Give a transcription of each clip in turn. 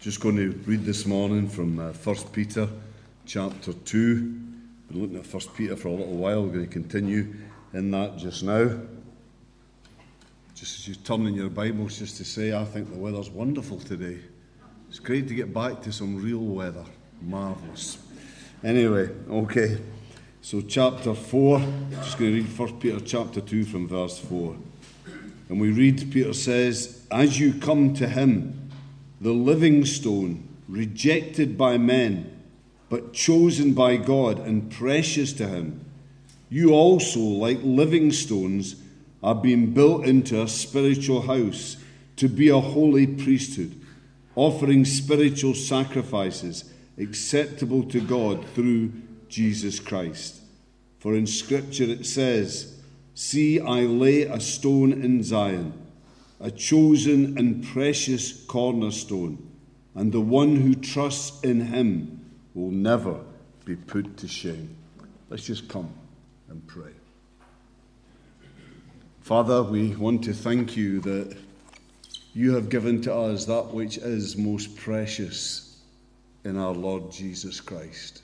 Just going to read this morning from uh, 1 Peter chapter 2. Been looking at 1 Peter for a little while. We're going to continue in that just now. Just as you turn in your Bibles, just to say, I think the weather's wonderful today. It's great to get back to some real weather. Marvellous. Anyway, okay. So, chapter 4, just going to read 1 Peter chapter 2 from verse 4. And we read, Peter says, As you come to him, the living stone, rejected by men, but chosen by God and precious to Him. You also, like living stones, are being built into a spiritual house to be a holy priesthood, offering spiritual sacrifices acceptable to God through Jesus Christ. For in Scripture it says, See, I lay a stone in Zion a chosen and precious cornerstone, and the one who trusts in him will never be put to shame. Let's just come and pray. Father, we want to thank you that you have given to us that which is most precious in our Lord Jesus Christ.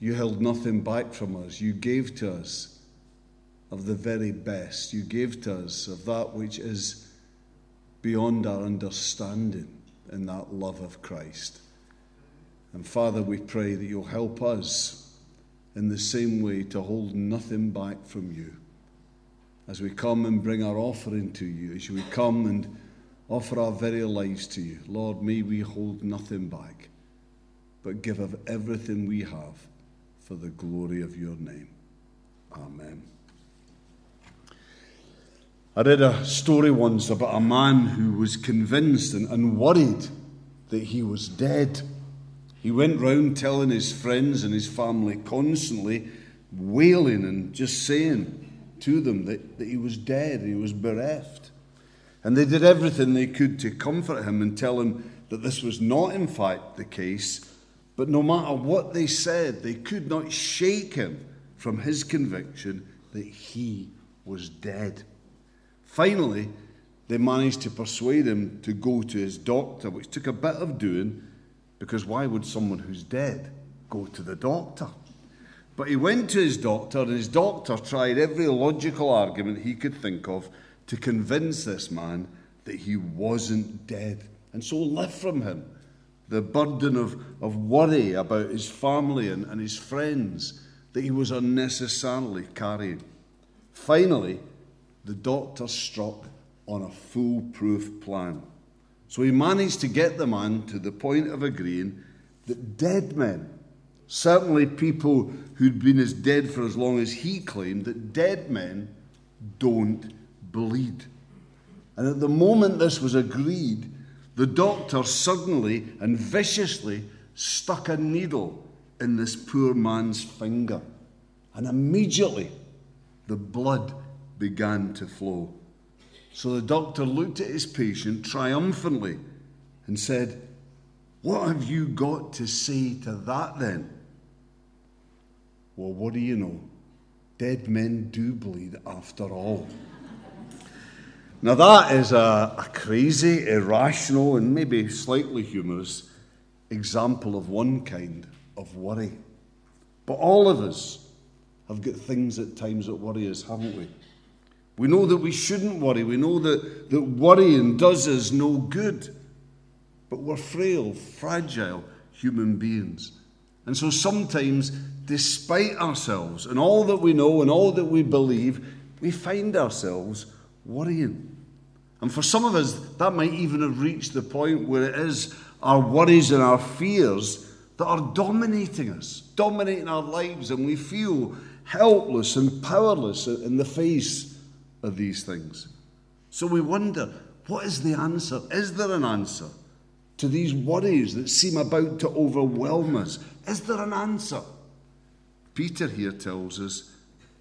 You held nothing back from us, you gave to us of the very best. You gave to us of that which is beyond our understanding in that love of Christ. And Father, we pray that you'll help us in the same way to hold nothing back from you. As we come and bring our offering to you, as we come and offer our very lives to you, Lord, may we hold nothing back, but give of everything we have for the glory of your name. Amen. I read a story once about a man who was convinced and, and worried that he was dead. He went round telling his friends and his family constantly, wailing and just saying to them that, that he was dead, he was bereft. And they did everything they could to comfort him and tell him that this was not, in fact, the case. But no matter what they said, they could not shake him from his conviction that he was dead. Finally, they managed to persuade him to go to his doctor, which took a bit of doing because why would someone who's dead go to the doctor? But he went to his doctor, and his doctor tried every logical argument he could think of to convince this man that he wasn't dead, and so lift from him the burden of, of worry about his family and, and his friends that he was unnecessarily carrying. Finally, the doctor struck on a foolproof plan. So he managed to get the man to the point of agreeing that dead men, certainly people who'd been as dead for as long as he claimed, that dead men don't bleed. And at the moment this was agreed, the doctor suddenly and viciously stuck a needle in this poor man's finger. And immediately the blood began to flow. So the doctor looked at his patient triumphantly and said, What have you got to say to that then? Well, what do you know? Dead men do bleed after all. Now, that is a, a, crazy, irrational, and maybe slightly humorous example of one kind of worry. But all of us have got things at times that worry us, haven't we? We know that we shouldn't worry. We know that, that worrying does us no good. But we're frail, fragile human beings. And so sometimes, despite ourselves and all that we know and all that we believe, we find ourselves worrying. And for some of us, that might even have reached the point where it is our worries and our fears that are dominating us, dominating our lives, and we feel helpless and powerless in the face of these things. So we wonder what is the answer? Is there an answer to these worries that seem about to overwhelm us? Is there an answer? Peter here tells us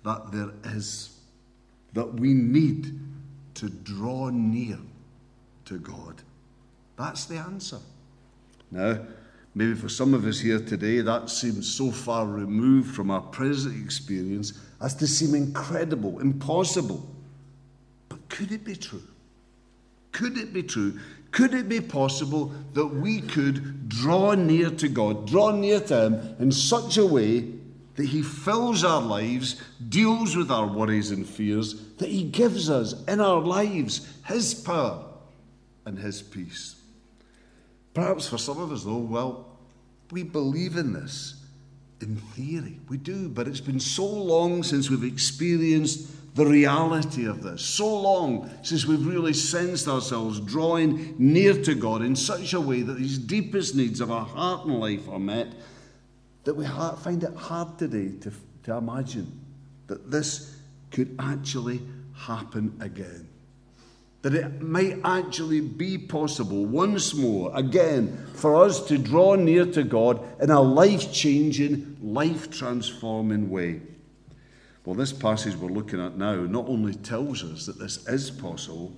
that there is, that we need to draw near to God. That's the answer. Now, maybe for some of us here today, that seems so far removed from our present experience as to seem incredible, impossible. Could it be true? Could it be true? Could it be possible that we could draw near to God, draw near to Him in such a way that He fills our lives, deals with our worries and fears, that He gives us in our lives His power and His peace? Perhaps for some of us, though, well, we believe in this in theory. We do, but it's been so long since we've experienced the reality of this. So long since we've really sensed ourselves drawing near to God in such a way that these deepest needs of our heart and life are met that we find it hard today to, to imagine that this could actually happen again. That it might actually be possible once more, again, for us to draw near to God in a life changing, life transforming way. Well, this passage we're looking at now not only tells us that this is possible,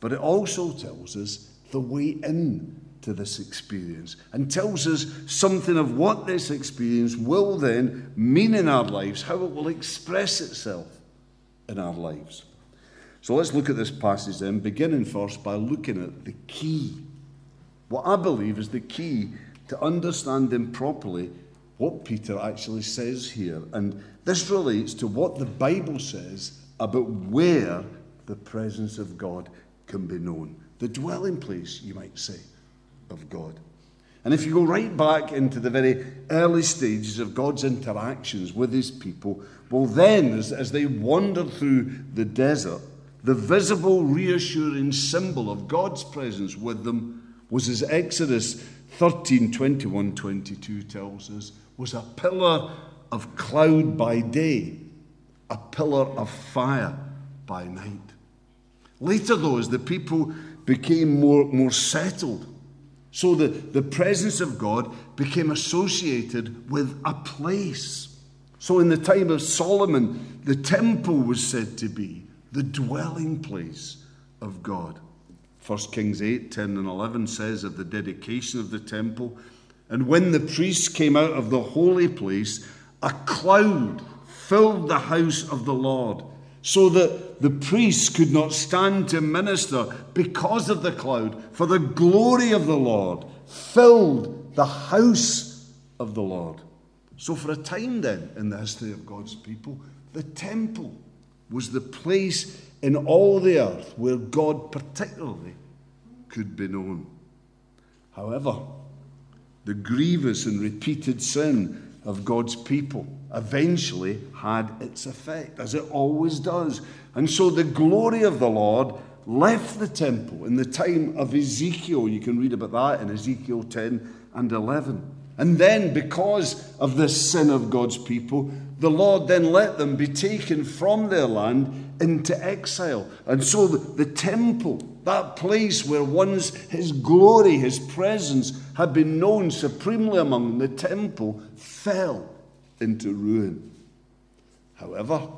but it also tells us the way in to this experience and tells us something of what this experience will then mean in our lives, how it will express itself in our lives. So let's look at this passage then, beginning first by looking at the key. What I believe is the key to understanding properly what Peter actually says here. And this relates to what the Bible says about where the presence of God can be known. The dwelling place, you might say, of God. And if you go right back into the very early stages of God's interactions with his people, well, then, as, as they wandered through the desert, the visible, reassuring symbol of God's presence with them was, as Exodus 13 21 22 tells us, was a pillar of cloud by day, a pillar of fire by night. Later, though, as the people became more, more settled, so the, the presence of God became associated with a place. So, in the time of Solomon, the temple was said to be the dwelling place of God. 1 Kings 8 10 and 11 says of the dedication of the temple, and when the priests came out of the holy place, a cloud filled the house of the Lord, so that the priests could not stand to minister because of the cloud, for the glory of the Lord filled the house of the Lord. So, for a time then in the history of God's people, the temple was the place in all the earth where God particularly could be known. However, the grievous and repeated sin of God's people eventually had its effect, as it always does. And so the glory of the Lord left the temple in the time of Ezekiel. You can read about that in Ezekiel 10 and 11. And then, because of this sin of God's people, the Lord then let them be taken from their land into exile. And so the, the, temple, that place where once his glory, his presence had been known supremely among them, the temple, fell into ruin. However,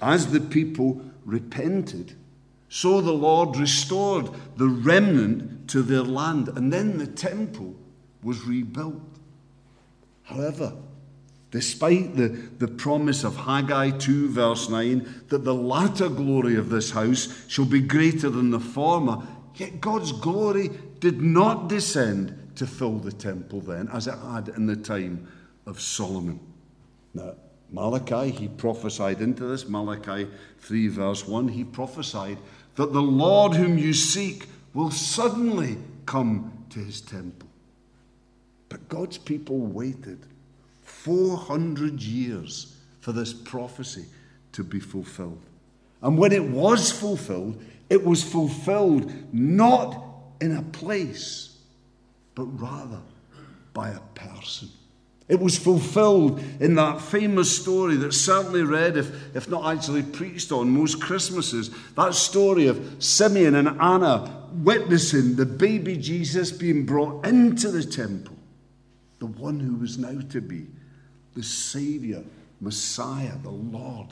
as the people repented, so the Lord restored the remnant to their land, and then the temple was rebuilt. However, despite the, the promise of Haggai 2, verse 9, that the latter glory of this house shall be greater than the former, yet God's glory did not descend to fill the temple then, as it had in the time of Solomon. Now, Malachi, he prophesied into this, Malachi 3, verse 1, he prophesied that the Lord whom you seek will suddenly come to his temple. But God's people waited 400 years for this prophecy to be fulfilled. And when it was fulfilled, it was fulfilled not in a place, but rather by a person. It was fulfilled in that famous story that's certainly read, if, if not actually preached on, most Christmases. That story of Simeon and Anna witnessing the baby Jesus being brought into the temple the one who was now to be the Savior, Messiah, the Lord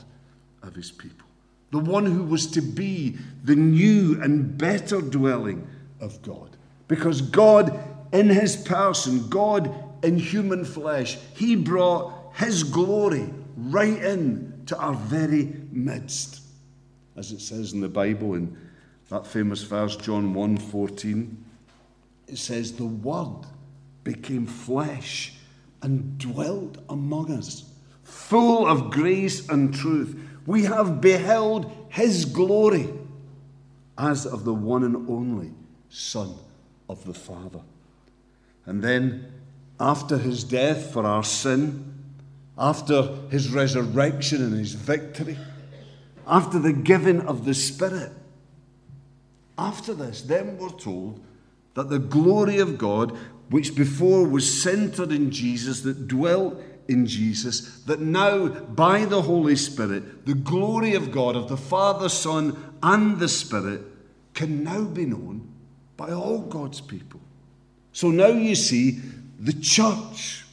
of his people, the one who was to be the new and better dwelling of God. Because God, in his person, God in human flesh, he brought his glory right in to our very midst. As it says in the Bible in That famous verse, John 1 14, it says, The Word became flesh and dwelt among us, full of grace and truth. We have beheld his glory as of the one and only Son of the Father. And then, after his death for our sin, after his resurrection and his victory, after the giving of the Spirit, after this, then we're told that the glory of God, which before was centered in Jesus, that dwelt in Jesus, that now by the Holy Spirit, the glory of God, of the Father, Son, and the Spirit, can now be known by all God's people. So now you see the church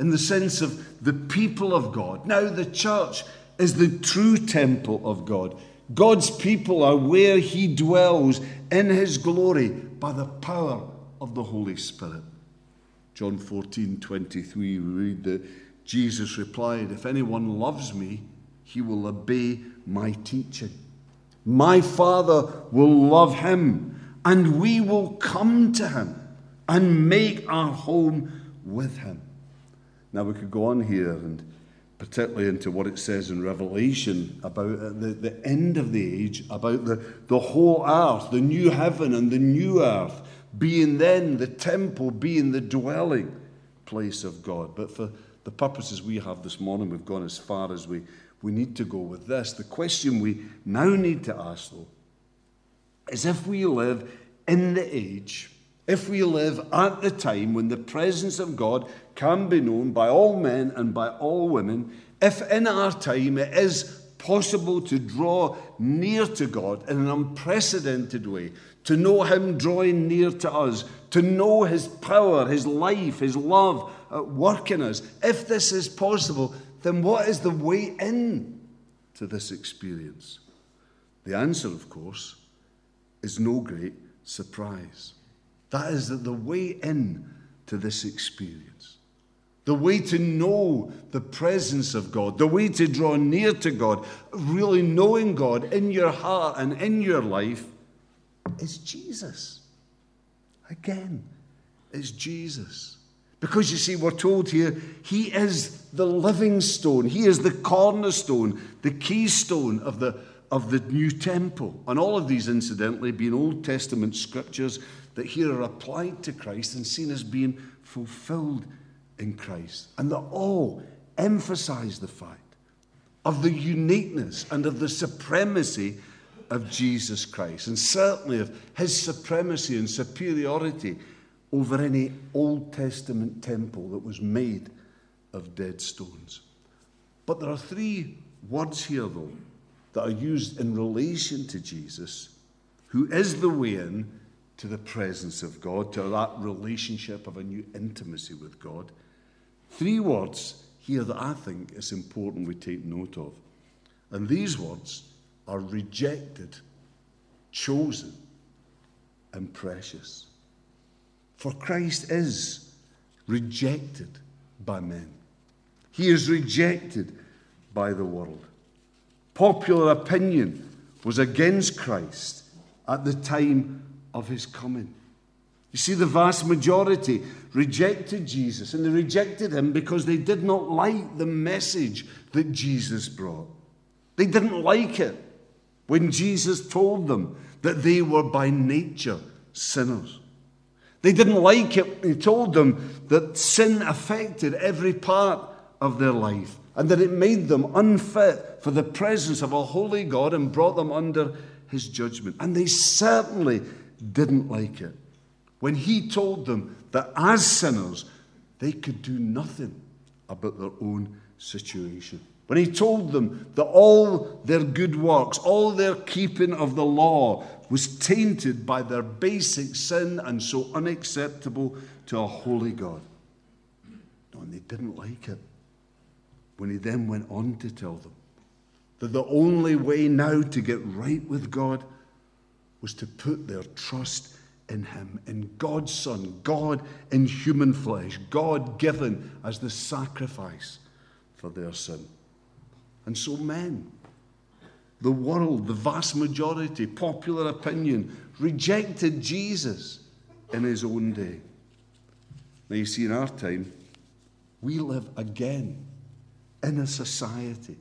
in the sense of the people of God. Now the church is the true temple of God. God's people are where He dwells in His glory by the power of the Holy Spirit. John 14 23, we read that Jesus replied, If anyone loves me, he will obey my teaching. My Father will love him, and we will come to him and make our home with him. Now, we could go on here and particularly into what it says in Revelation about the, the end of the age, about the, the whole earth, the new heaven and the new earth, being then the temple, being the dwelling place of God. But for the purposes we have this morning, we've gone as far as we, we need to go with this. The question we now need to ask, though, is if we live in the age, if we live at the time when the presence of God can be known by all men and by all women, if in our time it is possible to draw near to God in an unprecedented way, to know Him drawing near to us, to know His power, His life, His love uh, at work in us, if this is possible, then what is the way in to this experience? The answer, of course, is no great surprise. That is that the way in to this experience, the way to know the presence of God, the way to draw near to God, really knowing God in your heart and in your life, is Jesus. Again, it's Jesus. Because you see, we're told here, He is the living stone, He is the cornerstone, the keystone of the, of the new temple. And all of these, incidentally, being Old Testament scriptures that here are applied to Christ and seen as being fulfilled in Christ. And that all emphasize the fact of the uniqueness and of the supremacy of Jesus Christ, and certainly of his supremacy and superiority over any Old Testament temple that was made of dead stones. But there are three words here, though, that are used in relation to Jesus, who is the way in to the presence of God, to that relationship of a new intimacy with God. Three words here that I think it's important we take note of. And these words are rejected, chosen, and precious. For Christ is rejected by men. He is rejected by the world. Popular opinion was against Christ at the time of his coming. You see, the vast majority rejected Jesus, and they rejected him because they did not like the message that Jesus brought. They didn't like it when Jesus told them that they were by nature sinners. They didn't like it. He told them that sin affected every part of their life and that it made them unfit for the presence of a holy God and brought them under his judgment. And they certainly didn't like it when he told them that as sinners, they could do nothing about their own situation. When he told them that all their good works, all their keeping of the law was tainted by their basic sin and so unacceptable to a holy God. No, and they didn't like it. When he then went on to tell them that the only way now to get right with God was to put their trust in Him, in God's Son, God in human flesh, God given as the sacrifice for their sin. And so, men, the world, the vast majority, popular opinion, rejected Jesus in his own day. Now, you see, in our time, we live again in a society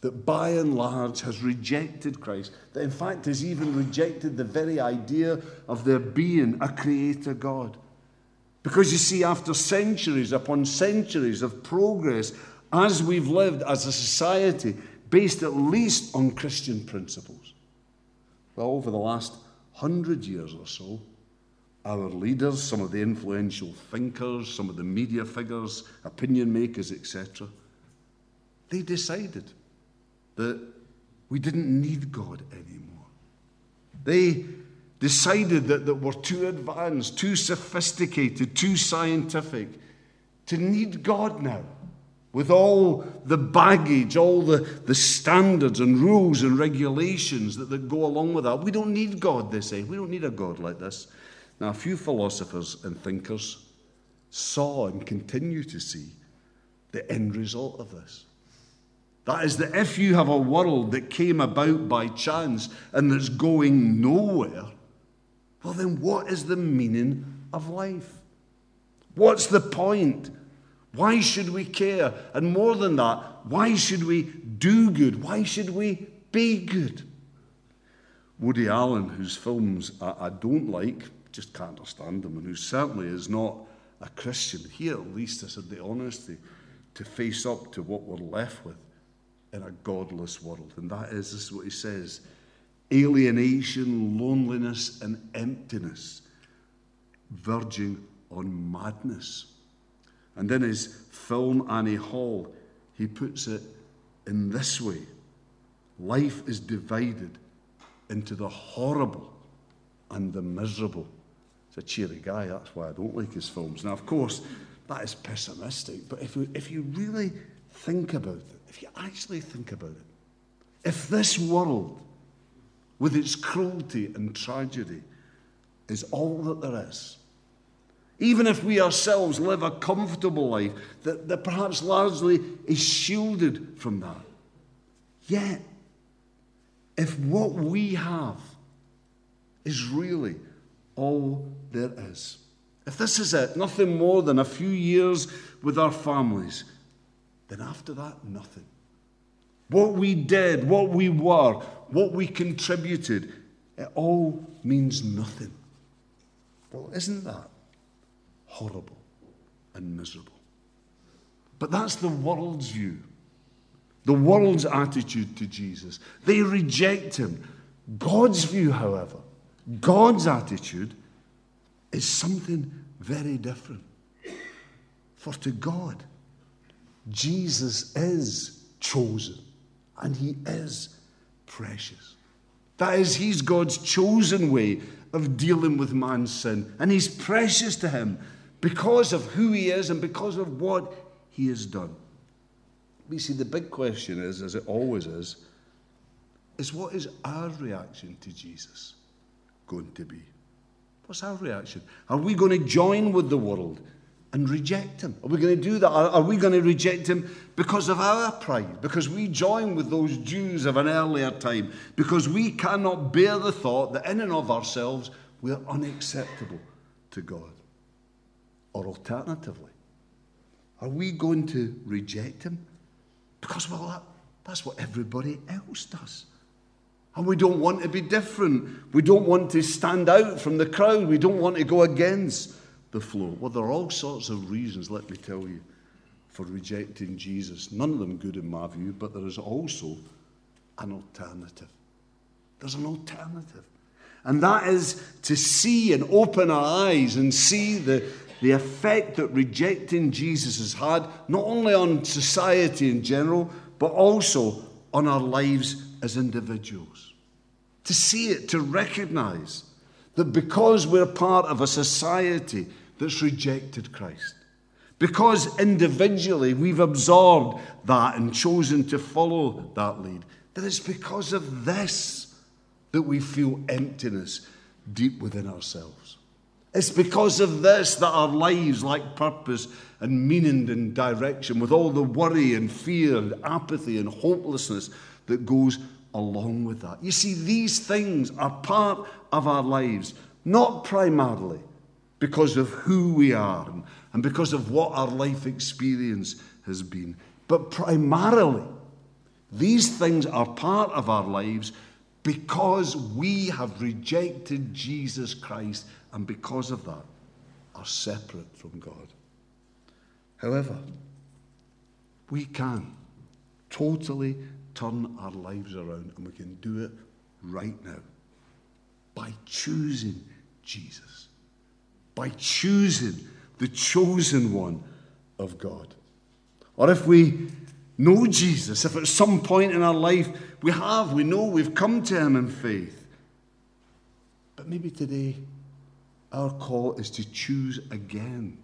that by and large has rejected Christ, that in fact has even rejected the very idea of there being a creator God. Because you see, after centuries upon centuries of progress, as we've lived as a society based at least on Christian principles, well, over the last hundred years or so, our leaders, some of the influential thinkers, some of the media figures, opinion makers, etc., they decided that we didn't need God anymore. They decided that, that we're too advanced, too sophisticated, too scientific to need God now. With all the baggage, all the, the standards and rules and regulations that, that go along with that. We don't need God, they say. We don't need a God like this. Now, a few philosophers and thinkers saw and continue to see the end result of this. That is, that if you have a world that came about by chance and that's going nowhere, well, then what is the meaning of life? What's the point? Why should we care? And more than that, why should we do good? Why should we be good? Woody Allen, whose films I, I don't like, just can't understand them, and who certainly is not a Christian, he at least has had the honesty to face up to what we're left with in a godless world. And that is, this is what he says alienation, loneliness, and emptiness, verging on madness. And in his film Annie Hall, he puts it in this way life is divided into the horrible and the miserable It's a cheery guy. That's why I don't like his films. Now, of course, that is pessimistic. But if you, if you really think about it, if you actually think about it, if this world, with its cruelty and tragedy, is all that there is, even if we ourselves live a comfortable life that, that perhaps largely is shielded from that, yet, if what we have is really all there is. If this is it, nothing more than a few years with our families, then after that, nothing. What we did, what we were, what we contributed, it all means nothing. Well, isn't that horrible and miserable? But that's the world's view, the world's attitude to Jesus. They reject him. God's view, however, God's attitude is something very different. For to God, Jesus is chosen and he is precious. That is, he's God's chosen way of dealing with man's sin. And he's precious to him because of who he is and because of what he has done. You see, the big question is, as it always is, is what is our reaction to Jesus? going to be? What's our reaction? Are we going to join with the world and reject him? Are we going to do that? Are, we going to reject him because of our pride? Because we join with those Jews of an earlier time? Because we cannot bear the thought that in and of ourselves we're unacceptable to God? Or alternatively, are we going to reject him? Because, well, that, that's what everybody else does. And we don't want to be different. We don't want to stand out from the crowd. We don't want to go against the flow. Well, there are all sorts of reasons, let me tell you, for rejecting Jesus. None of them good in my view, but there is also an alternative. There's an alternative. And that is to see and open our eyes and see the, the effect that rejecting Jesus has had, not only on society in general, but also on our lives as individuals to see it, to recognize that because we're part of a society that's rejected Christ, because individually we've absorbed that and chosen to follow that lead, that it's because of this that we feel emptiness deep within ourselves. It's because of this that our lives lack purpose and meaning and direction, with all the worry and fear and apathy and hopelessness that goes along with that. You see, these things are part of our lives, not primarily because of who we are and because of what our life experience has been, but primarily these things are part of our lives because we have rejected Jesus Christ and because of that are separate from God. However, we can totally turn our lives around and we can do it right now by choosing Jesus, by choosing the chosen one of God. Or if we know Jesus, if at some point in our life we have, we know we've come to Him in faith, but maybe today our call is to choose again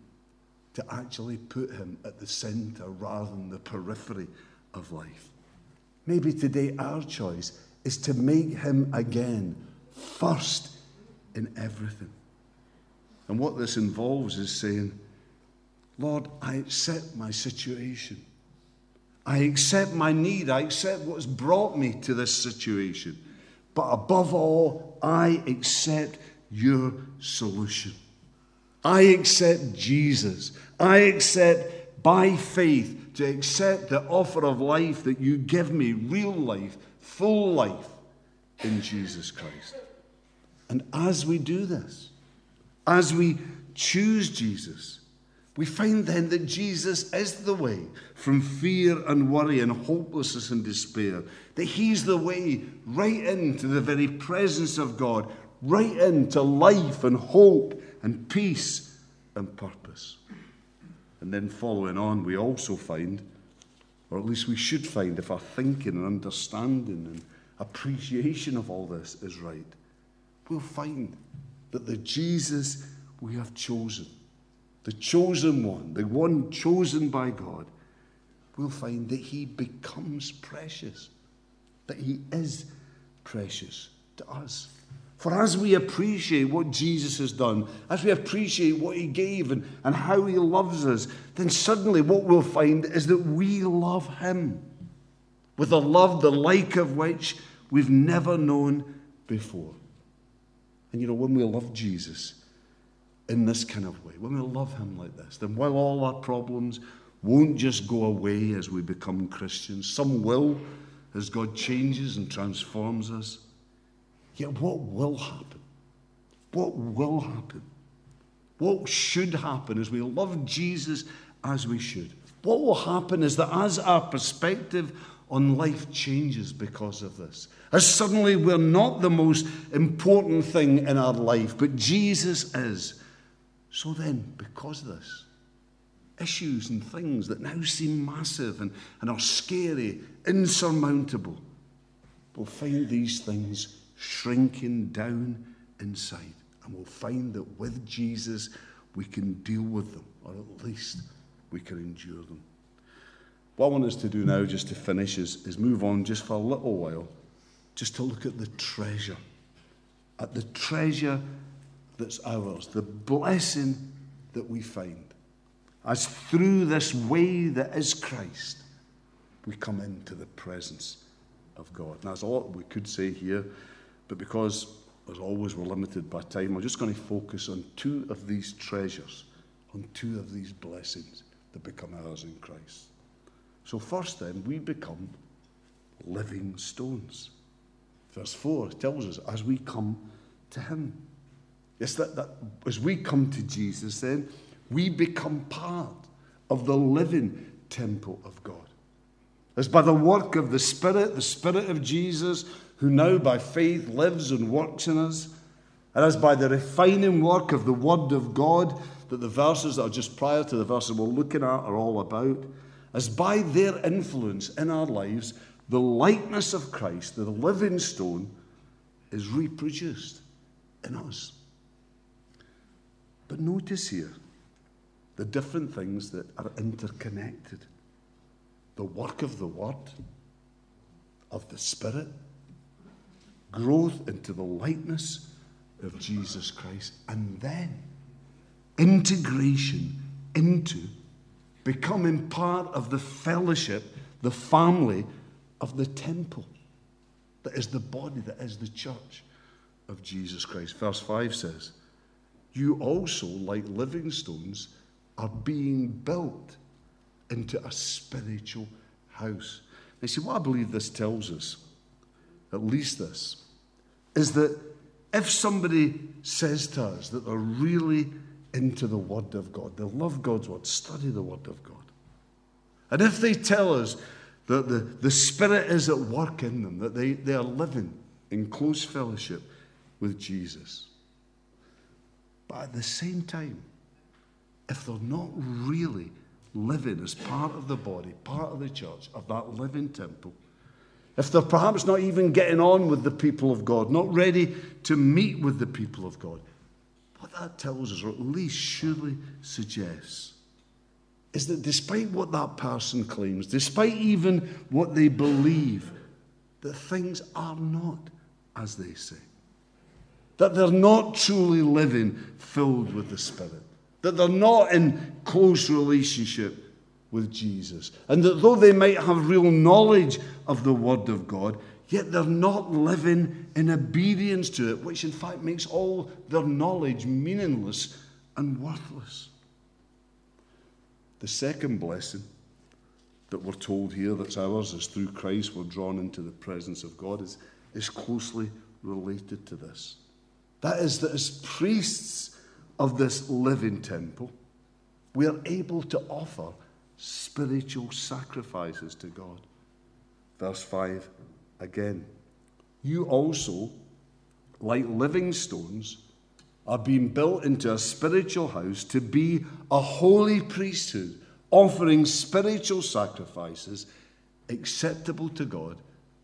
to actually put Him at the center rather than the periphery of life. Maybe today our choice is to make Him again first in everything. And what this involves is saying, Lord, I accept my situation. I accept my need. I accept what's brought me to this situation. But above all, I accept your solution. I accept Jesus. I accept by faith to accept the offer of life that you give me real life, full life in Jesus Christ. And as we do this, as we choose Jesus, we find then that Jesus is the way from fear and worry and hopelessness and despair. That He's the way right into the very presence of God, right into life and hope and peace and purpose. And then following on, we also find, or at least we should find, if our thinking and understanding and appreciation of all this is right, we'll find that the Jesus we have chosen the chosen one, the one chosen by God, we'll find that he becomes precious, that he is precious to us. For as we appreciate what Jesus has done, as we appreciate what he gave and, and how he loves us, then suddenly what we'll find is that we love him with a love the like of which we've never known before. And you know, when we love Jesus, in this kind of way, when we love Him like this, then while all our problems won't just go away as we become Christians, some will as God changes and transforms us. Yet what will happen? What will happen? What should happen as we love Jesus as we should? What will happen is that as our perspective on life changes because of this, as suddenly we're not the most important thing in our life, but Jesus is so then, because of this, issues and things that now seem massive and, and are scary, insurmountable, we'll find these things shrinking down inside. And we'll find that with Jesus, we can deal with them, or at least we can endure them. What I want us to do now, just to finish, is, is move on just for a little while, just to look at the treasure, at the treasure that's ours, the blessing that we find. As through this way that is Christ, we come into the presence of God. Now, there's a lot we could say here, but because, as always, we're limited by time, we're just going to focus on two of these treasures, on two of these blessings that become ours in Christ. So, first, then, we become living stones. Verse 4 tells us, as we come to Him. It's that, that as we come to Jesus, then we become part of the living temple of God. As by the work of the Spirit, the Spirit of Jesus, who now by faith lives and works in us, and as by the refining work of the Word of God, that the verses that are just prior to the verses we're looking at are all about, as by their influence in our lives, the likeness of Christ, the living stone, is reproduced in us. But notice here the different things that are interconnected the work of the Word, of the Spirit, growth into the likeness of Jesus Christ, and then integration into becoming part of the fellowship, the family of the temple. that is the body, that is the church of Jesus Christ. Verse 5 says, You also, like living stones, are being built into a spiritual house. Now, see, what I believe this tells us, at least this, is that if somebody says to us that they're really into the Word of God, they love God's Word, study the Word of God, and if they tell us that the, the Spirit is at work in them, that they, they are living in close fellowship with Jesus, but at the same time, if they're not really living as part of the body, part of the church, of that living temple, if they're perhaps not even getting on with the people of God, not ready to meet with the people of God, what that tells us, or at least surely suggests, is that despite what that person claims, despite even what they believe, that things are not as they say. That they're not truly living filled with the Spirit that they're not in close relationship with Jesus. And that though they might have real knowledge of the Word of God, yet they're not living in obedience to it, which in fact makes all their knowledge meaningless and worthless. The second blessing that we're told here that's ours is through Christ we're drawn into the presence of God is, is closely related to this. That is, that as priests, of this living temple, we are able to offer spiritual sacrifices to God. Verse 5 again. You also, like living stones, are being built into a spiritual house to be a holy priesthood, offering spiritual sacrifices acceptable to God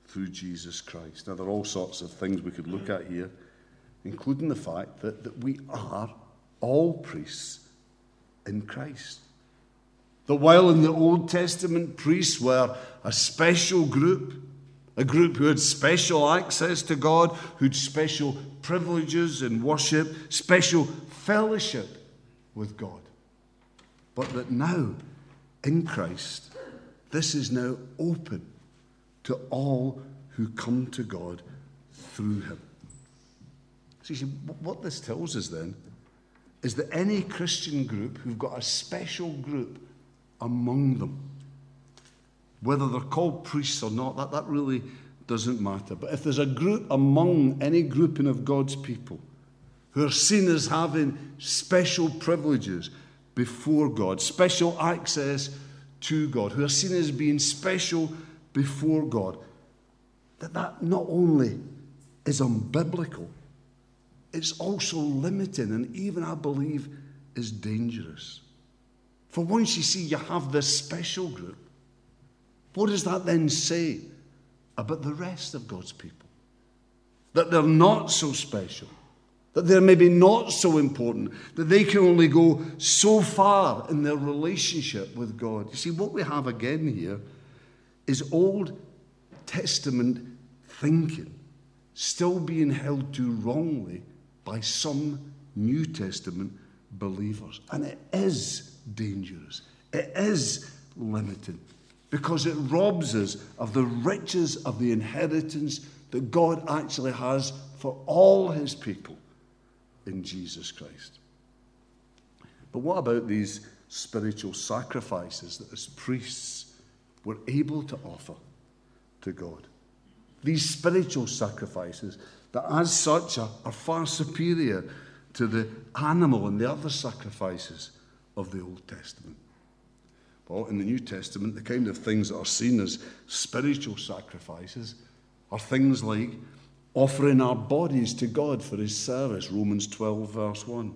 through Jesus Christ. Now, there are all sorts of things we could look at here, including the fact that, that we are all priests in Christ. That while in the Old Testament, priests were a special group, a group who had special access to God, who had special privileges in worship, special fellowship with God. But that now, in Christ, this is now open to all who come to God through Him. So, see, what this tells us then is that any Christian group who've got a special group among them, whether they're called priests or not, that, that really doesn't matter. But if there's a group among any grouping of God's people who are seen as having special privileges before God, special access to God, who are seen as being special before God, that that not only is unbiblical, it's also limiting and even, I believe, is dangerous. For once you see you have this special group, what does that then say about the rest of God's people? That they're not so special, that they're maybe not so important, that they can only go so far in their relationship with God. You see, what we have again here is Old Testament thinking still being held to wrongly by some New Testament believers. And it is dangerous, it is limited because it robs us of the riches of the inheritance that God actually has for all his people in Jesus Christ. But what about these spiritual sacrifices that as priests were able to offer to God? These spiritual sacrifices that as such are, are far superior to the animal and the other sacrifices of the Old Testament. Well, in the New Testament, the kind of things that are seen as spiritual sacrifices are things like offering our bodies to God for His service, Romans 12, verse 1.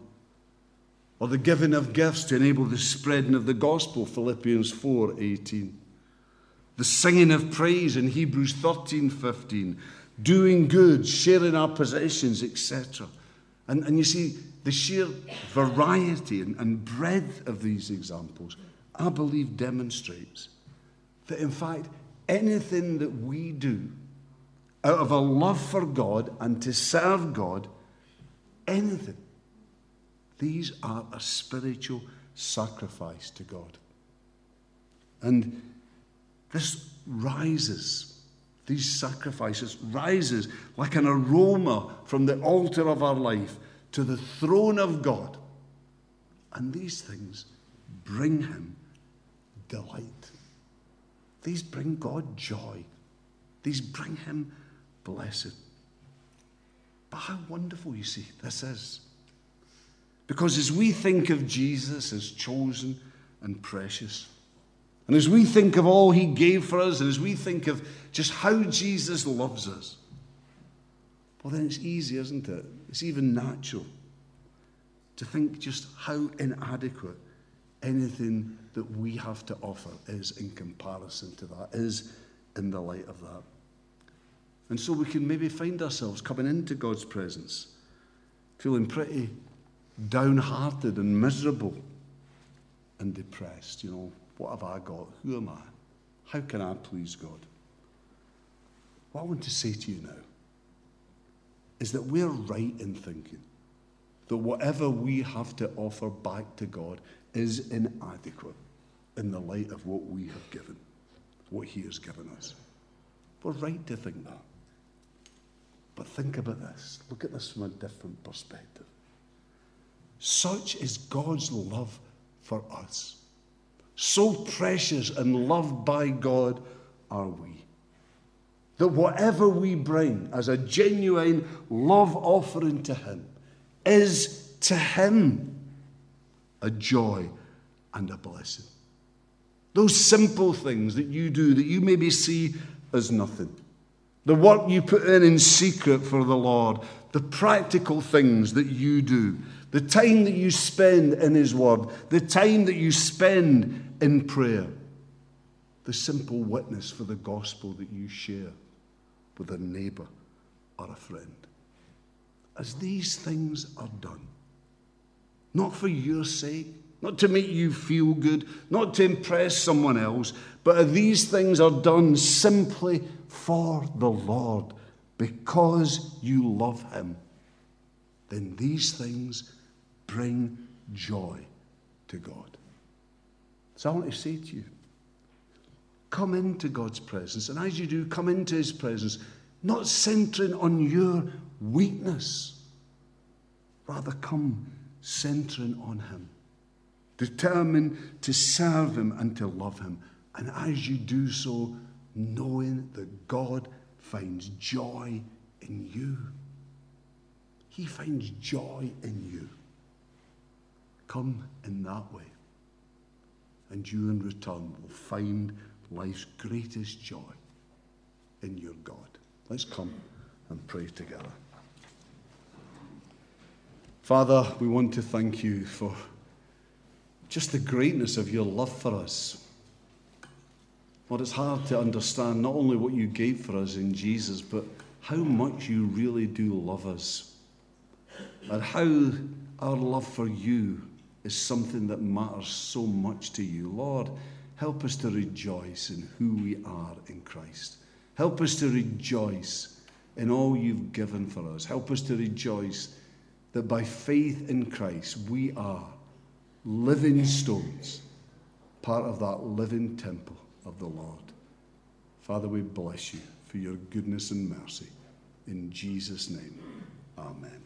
Or the giving of gifts to enable the spreading of the gospel, Philippians 4, 18. The singing of praise in Hebrews 13, 15 doing good, sharing our possessions, etc. And, and you see, the sheer variety and, and breadth of these examples, I believe, demonstrates that, in fact, anything that we do out of a love for God and to serve God, anything, these are a spiritual sacrifice to God. And this rises these sacrifices, rises like an aroma from the altar of our life to the throne of God. And these things bring him delight. These bring God joy. These bring him blessed. But how wonderful, you see, this is. Because as we think of Jesus as chosen and precious, and as we think of all he gave for us, and as we think of just how Jesus loves us, well, then it's easy, isn't it? It's even natural to think just how inadequate anything that we have to offer is in comparison to that, is in the light of that. And so we can maybe find ourselves coming into God's presence feeling pretty downhearted and miserable and depressed. You know, what have I got? Who am I? How can I please God? What I want to say to you now is that we're right in thinking that whatever we have to offer back to God is inadequate in the light of what we have given, what He has given us. We're right to think that. But think about this. Look at this from a different perspective. Such is God's love for us. So precious and loved by God are we. That whatever we bring as a genuine love offering to Him is to Him a joy and a blessing. Those simple things that you do that you maybe see as nothing. The work you put in in secret for the Lord, the practical things that you do, the time that you spend in His Word, the time that you spend in prayer, the simple witness for the gospel that you share with a neighbour or a friend. As these things are done, not for your sake, not to make you feel good, not to impress someone else, but these things are done simply for the Lord because you love Him, then these things bring joy to God. So I want to say to you come into God's presence, and as you do, come into His presence, not centering on your weakness, rather, come centering on Him. Determined to serve Him and to love Him. And as you do so, knowing that God finds joy in you. He finds joy in you. Come in that way. And you in return will find life's greatest joy in your God. Let's come and pray together. Father, we want to thank you for just the greatness of your love for us. Lord, it's hard to understand not only what you gave for us in Jesus, but how much you really do love us. And how our love for you is something that matters so much to you. Lord, help us to rejoice in who we are in Christ. Help us to rejoice in all you've given for us. Help us to rejoice that by faith in Christ we are living stones, part of that living temple of the Lord. Father, we bless you for your goodness and mercy. In Jesus' name, amen.